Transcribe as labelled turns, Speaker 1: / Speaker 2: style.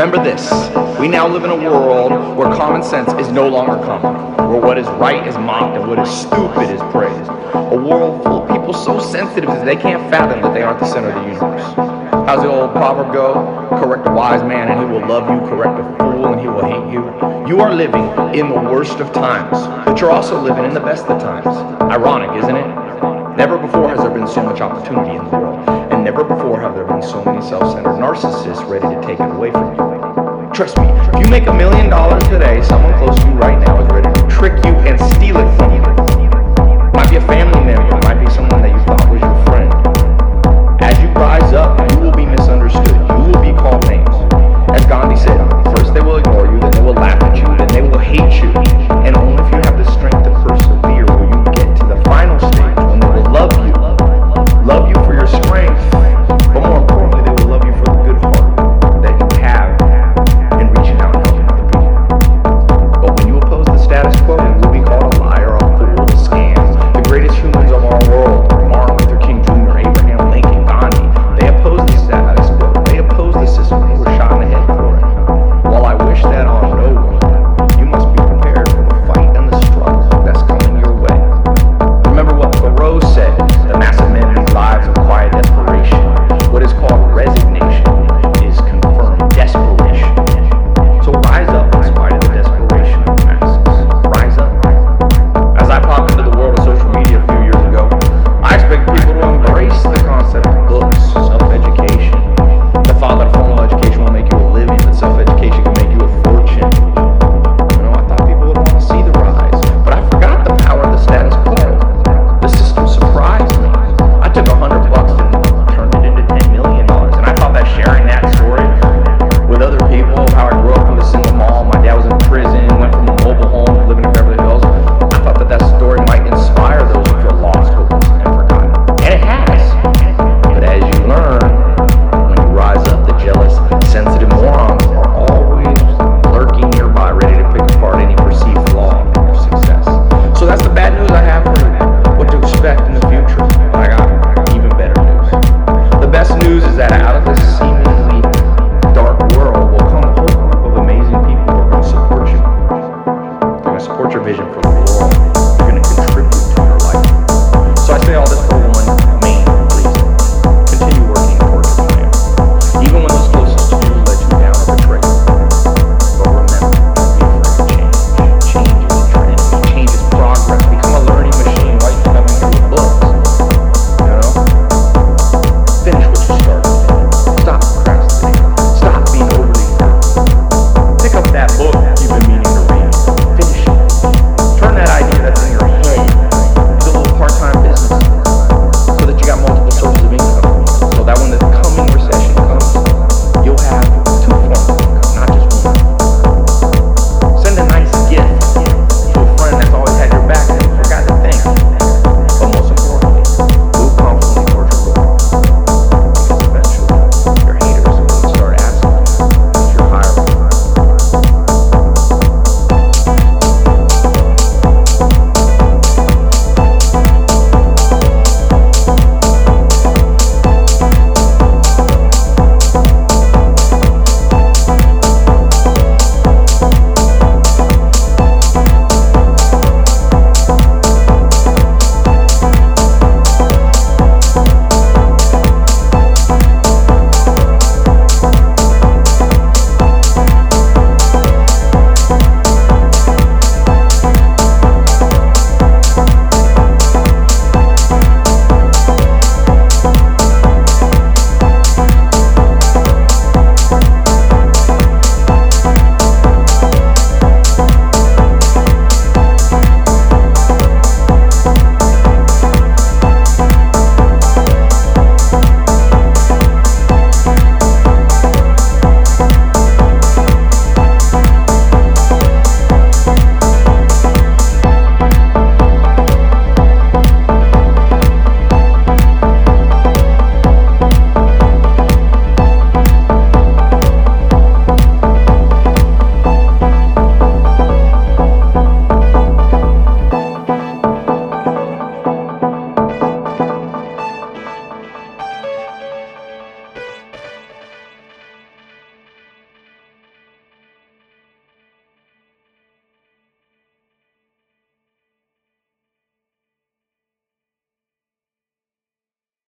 Speaker 1: remember this. We now live in a world where common sense is no longer common, where what is right is mocked and what is stupid is praised. A world full of people so sensitive that they can't fathom that they aren't the center of the universe. How's the old proverb go? Correct a wise man and he will love you, correct a fool and he will hate you. You are living in the worst of times, but you're also living in the best of times. Ironic, isn't it? Never before has there been so much opportunity in the world, and never before have there been so many self-centered narcissists ready to take it away from you. Trust me, if you make a million dollars today, someone close to you right now is ready to trick you and steal it from you. Might be a family member, might be someone that